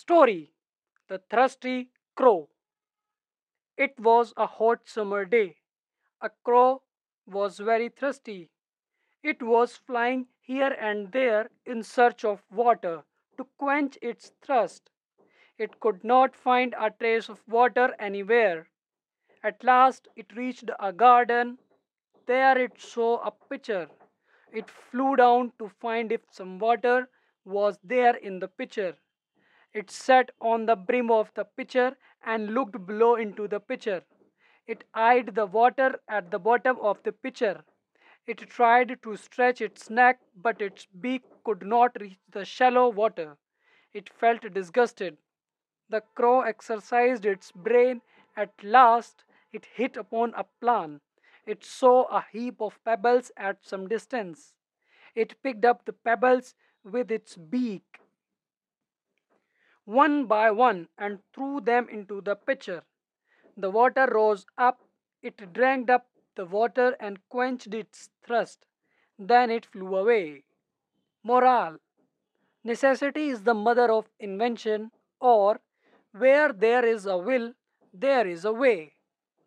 Story The Thirsty Crow. It was a hot summer day. A crow was very thirsty. It was flying here and there in search of water to quench its thirst. It could not find a trace of water anywhere. At last it reached a garden. There it saw a pitcher. It flew down to find if some water was there in the pitcher. It sat on the brim of the pitcher and looked below into the pitcher. It eyed the water at the bottom of the pitcher. It tried to stretch its neck, but its beak could not reach the shallow water. It felt disgusted. The crow exercised its brain. At last, it hit upon a plan. It saw a heap of pebbles at some distance. It picked up the pebbles with its beak one by one and threw them into the pitcher. The water rose up, it drank up the water and quenched its thirst. Then it flew away. Moral Necessity is the mother of invention, or where there is a will, there is a way.